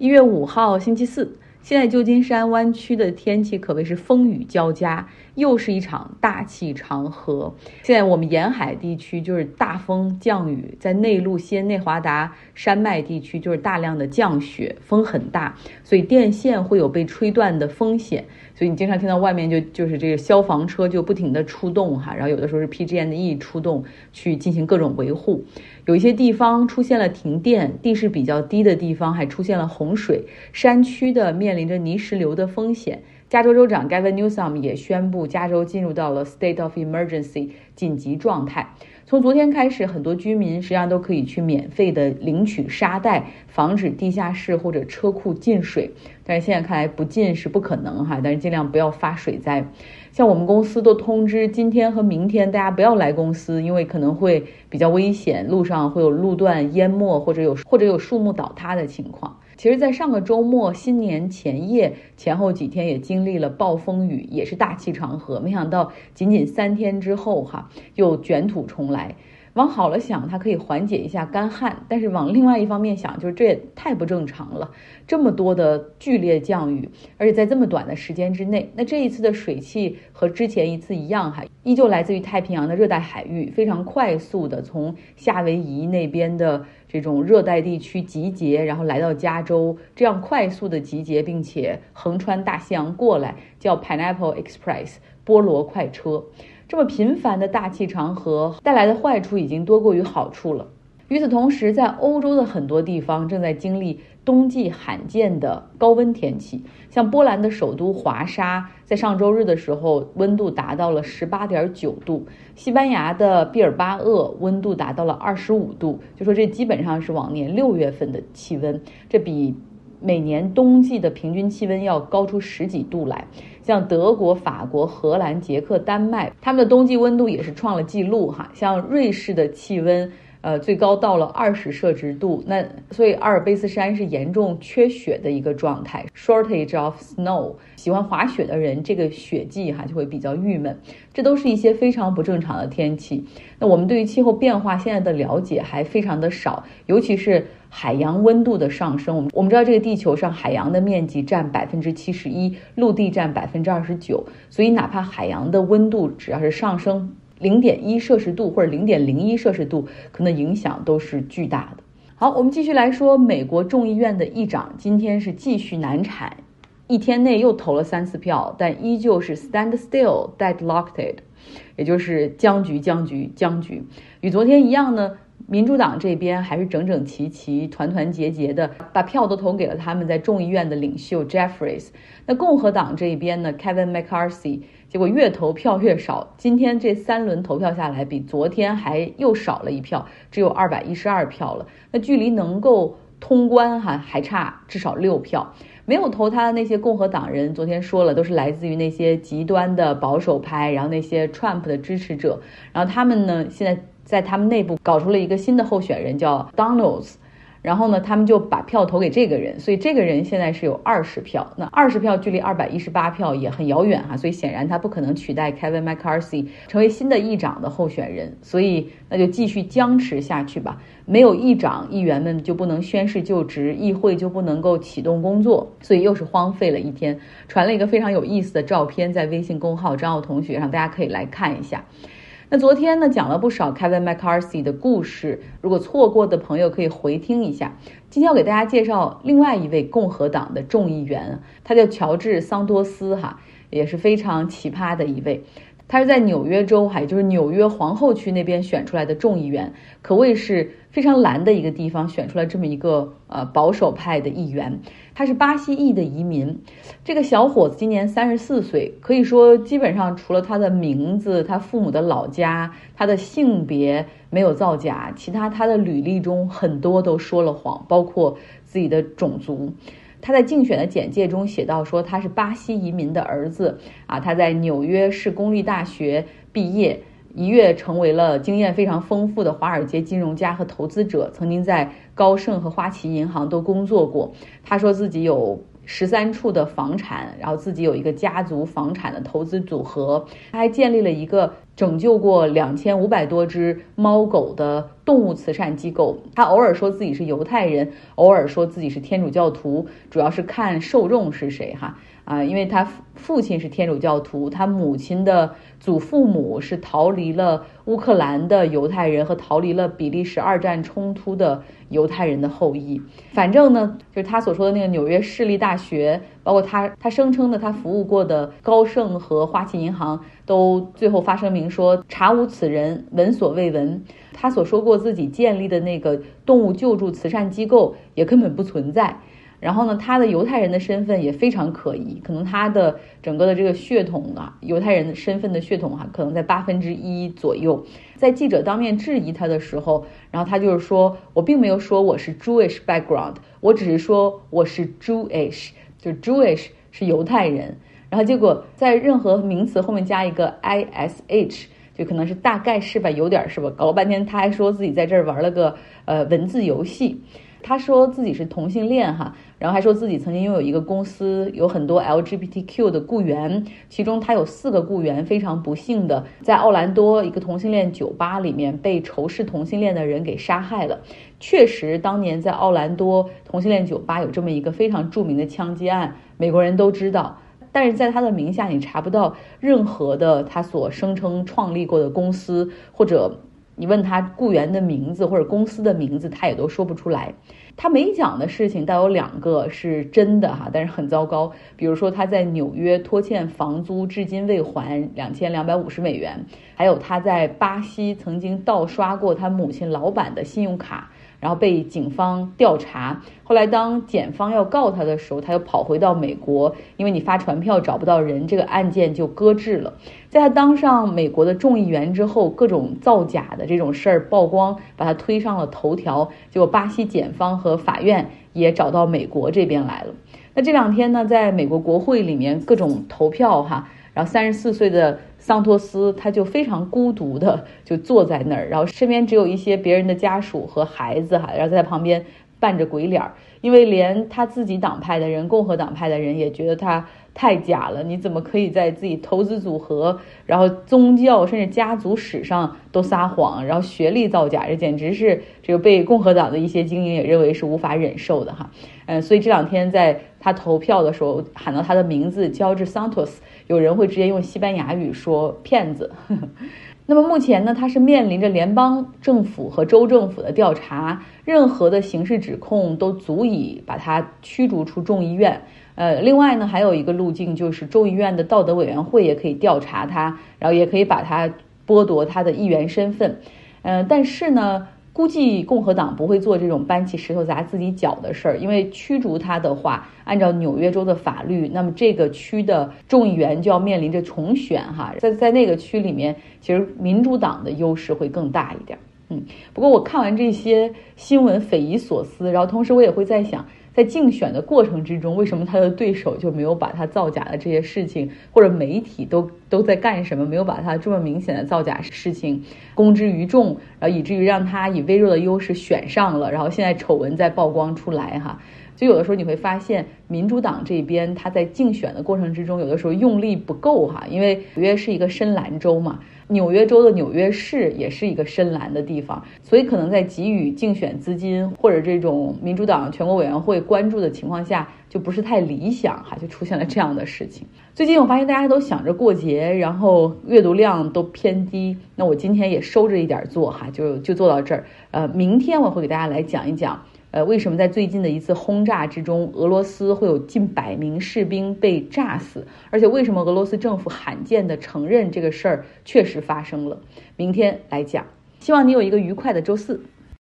一月五号，星期四。现在旧金山湾区的天气可谓是风雨交加，又是一场大气长河。现在我们沿海地区就是大风降雨，在内陆西内华达山脉地区就是大量的降雪，风很大，所以电线会有被吹断的风险。所以你经常听到外面就就是这个消防车就不停的出动哈，然后有的时候是 pgne 出动去进行各种维护。有一些地方出现了停电，地势比较低的地方还出现了洪水，山区的面临着泥石流的风险。加州州长 Gavin Newsom 也宣布，加州进入到了 State of Emergency 紧急状态。从昨天开始，很多居民实际上都可以去免费的领取沙袋，防止地下室或者车库进水。但是现在看来不进是不可能哈，但是尽量不要发水灾。像我们公司都通知今天和明天大家不要来公司，因为可能会比较危险，路上会有路段淹没或者有或者有树木倒塌的情况。其实，在上个周末新年前夜前后几天也经历了暴风雨，也是大气长河。没想到仅仅三天之后，哈又卷土重来。往好了想，它可以缓解一下干旱；但是往另外一方面想，就是这也太不正常了。这么多的剧烈降雨，而且在这么短的时间之内，那这一次的水汽和之前一次一样，哈，依旧来自于太平洋的热带海域，非常快速的从夏威夷那边的这种热带地区集结，然后来到加州，这样快速的集结，并且横穿大西洋过来，叫 Pineapple Express 菠萝快车。这么频繁的大气长河带来的坏处已经多过于好处了。与此同时，在欧洲的很多地方正在经历冬季罕见的高温天气，像波兰的首都华沙，在上周日的时候温度达到了十八点九度；西班牙的毕尔巴鄂温度达到了二十五度，就说这基本上是往年六月份的气温，这比。每年冬季的平均气温要高出十几度来，像德国、法国、荷兰、捷克、丹麦，他们的冬季温度也是创了纪录哈。像瑞士的气温。呃，最高到了二十摄氏度，那所以阿尔卑斯山是严重缺雪的一个状态，shortage of snow。喜欢滑雪的人，这个雪季哈就会比较郁闷。这都是一些非常不正常的天气。那我们对于气候变化现在的了解还非常的少，尤其是海洋温度的上升。我们我们知道这个地球上海洋的面积占百分之七十一，陆地占百分之二十九，所以哪怕海洋的温度只要是上升。零点一摄氏度或者零点零一摄氏度，可能影响都是巨大的。好，我们继续来说，美国众议院的议长今天是继续难产，一天内又投了三次票，但依旧是 stand still, deadlocked，也就是僵局、僵局、僵局。与昨天一样呢，民主党这边还是整整齐齐、团团结结的，把票都投给了他们在众议院的领袖 Jeffries。那共和党这边呢，Kevin McCarthy。结果越投票越少，今天这三轮投票下来，比昨天还又少了一票，只有二百一十二票了。那距离能够通关哈还差至少六票。没有投他的那些共和党人，昨天说了，都是来自于那些极端的保守派，然后那些 Trump 的支持者，然后他们呢现在在他们内部搞出了一个新的候选人，叫 Donalds。然后呢，他们就把票投给这个人，所以这个人现在是有二十票。那二十票距离二百一十八票也很遥远哈，所以显然他不可能取代 Kevin McCarthy 成为新的议长的候选人。所以那就继续僵持下去吧。没有议长，议员们就不能宣誓就职，议会就不能够启动工作，所以又是荒废了一天。传了一个非常有意思的照片在微信公号张奥同学上，大家可以来看一下。那昨天呢，讲了不少 Kevin McCarthy 的故事，如果错过的朋友可以回听一下。今天要给大家介绍另外一位共和党的众议员，他叫乔治桑多斯，哈，也是非常奇葩的一位。他是在纽约州，还就是纽约皇后区那边选出来的众议员，可谓是非常蓝的一个地方选出来这么一个呃保守派的议员。他是巴西裔的移民，这个小伙子今年三十四岁，可以说基本上除了他的名字、他父母的老家、他的性别没有造假，其他他的履历中很多都说了谎，包括自己的种族。他在竞选的简介中写到说他是巴西移民的儿子啊，他在纽约市公立大学毕业，一跃成为了经验非常丰富的华尔街金融家和投资者，曾经在高盛和花旗银行都工作过。他说自己有十三处的房产，然后自己有一个家族房产的投资组合，他还建立了一个拯救过两千五百多只猫狗的动物慈善机构。他偶尔说自己是犹太人，偶尔说自己是天主教徒，主要是看受众是谁哈。啊，因为他父亲是天主教徒，他母亲的祖父母是逃离了乌克兰的犹太人和逃离了比利时二战冲突的犹太人的后裔。反正呢，就是他所说的那个纽约市立大学，包括他他声称的他服务过的高盛和花旗银行，都最后发声明说查无此人，闻所未闻。他所说过自己建立的那个动物救助慈善机构也根本不存在。然后呢，他的犹太人的身份也非常可疑，可能他的整个的这个血统啊，犹太人的身份的血统哈，可能在八分之一左右。在记者当面质疑他的时候，然后他就是说我并没有说我是 Jewish background，我只是说我是 Jewish，就 Jewish 是犹太人。然后结果在任何名词后面加一个 ish，就可能是大概是吧，有点是吧？搞了半天他还说自己在这儿玩了个呃文字游戏。他说自己是同性恋哈，然后还说自己曾经拥有一个公司，有很多 LGBTQ 的雇员，其中他有四个雇员非常不幸的在奥兰多一个同性恋酒吧里面被仇视同性恋的人给杀害了。确实，当年在奥兰多同性恋酒吧有这么一个非常著名的枪击案，美国人都知道，但是在他的名下你查不到任何的他所声称创立过的公司或者。你问他雇员的名字或者公司的名字，他也都说不出来。他没讲的事情倒有两个是真的哈，但是很糟糕。比如说他在纽约拖欠房租，至今未还两千两百五十美元；还有他在巴西曾经盗刷过他母亲老板的信用卡。然后被警方调查，后来当检方要告他的时候，他又跑回到美国，因为你发传票找不到人，这个案件就搁置了。在他当上美国的众议员之后，各种造假的这种事儿曝光，把他推上了头条。结果巴西检方和法院也找到美国这边来了。那这两天呢，在美国国会里面各种投票哈，然后三十四岁的。桑托斯他就非常孤独的就坐在那儿，然后身边只有一些别人的家属和孩子哈，然后在旁边扮着鬼脸儿，因为连他自己党派的人，共和党派的人也觉得他太假了。你怎么可以在自己投资组合、然后宗教甚至家族史上都撒谎，然后学历造假？这简直是这个被共和党的一些精英也认为是无法忍受的哈。嗯，所以这两天在他投票的时候喊到他的名字，乔治桑托斯。有人会直接用西班牙语说“骗子”。那么目前呢，他是面临着联邦政府和州政府的调查，任何的刑事指控都足以把他驱逐出众议院。呃，另外呢，还有一个路径就是众议院的道德委员会也可以调查他，然后也可以把他剥夺他的议员身份。嗯，但是呢。估计共和党不会做这种搬起石头砸自己脚的事儿，因为驱逐他的话，按照纽约州的法律，那么这个区的众议员就要面临着重选哈，在在那个区里面，其实民主党的优势会更大一点。嗯，不过我看完这些新闻匪夷所思，然后同时我也会在想。在竞选的过程之中，为什么他的对手就没有把他造假的这些事情，或者媒体都都在干什么，没有把他这么明显的造假事情公之于众，然后以至于让他以微弱的优势选上了，然后现在丑闻在曝光出来哈，就有的时候你会发现民主党这边他在竞选的过程之中，有的时候用力不够哈，因为纽约是一个深蓝州嘛。纽约州的纽约市也是一个深蓝的地方，所以可能在给予竞选资金或者这种民主党全国委员会关注的情况下，就不是太理想哈，就出现了这样的事情。最近我发现大家都想着过节，然后阅读量都偏低，那我今天也收着一点做哈，就就做到这儿。呃，明天我会给大家来讲一讲。呃，为什么在最近的一次轰炸之中，俄罗斯会有近百名士兵被炸死？而且为什么俄罗斯政府罕见的承认这个事儿确实发生了？明天来讲，希望你有一个愉快的周四。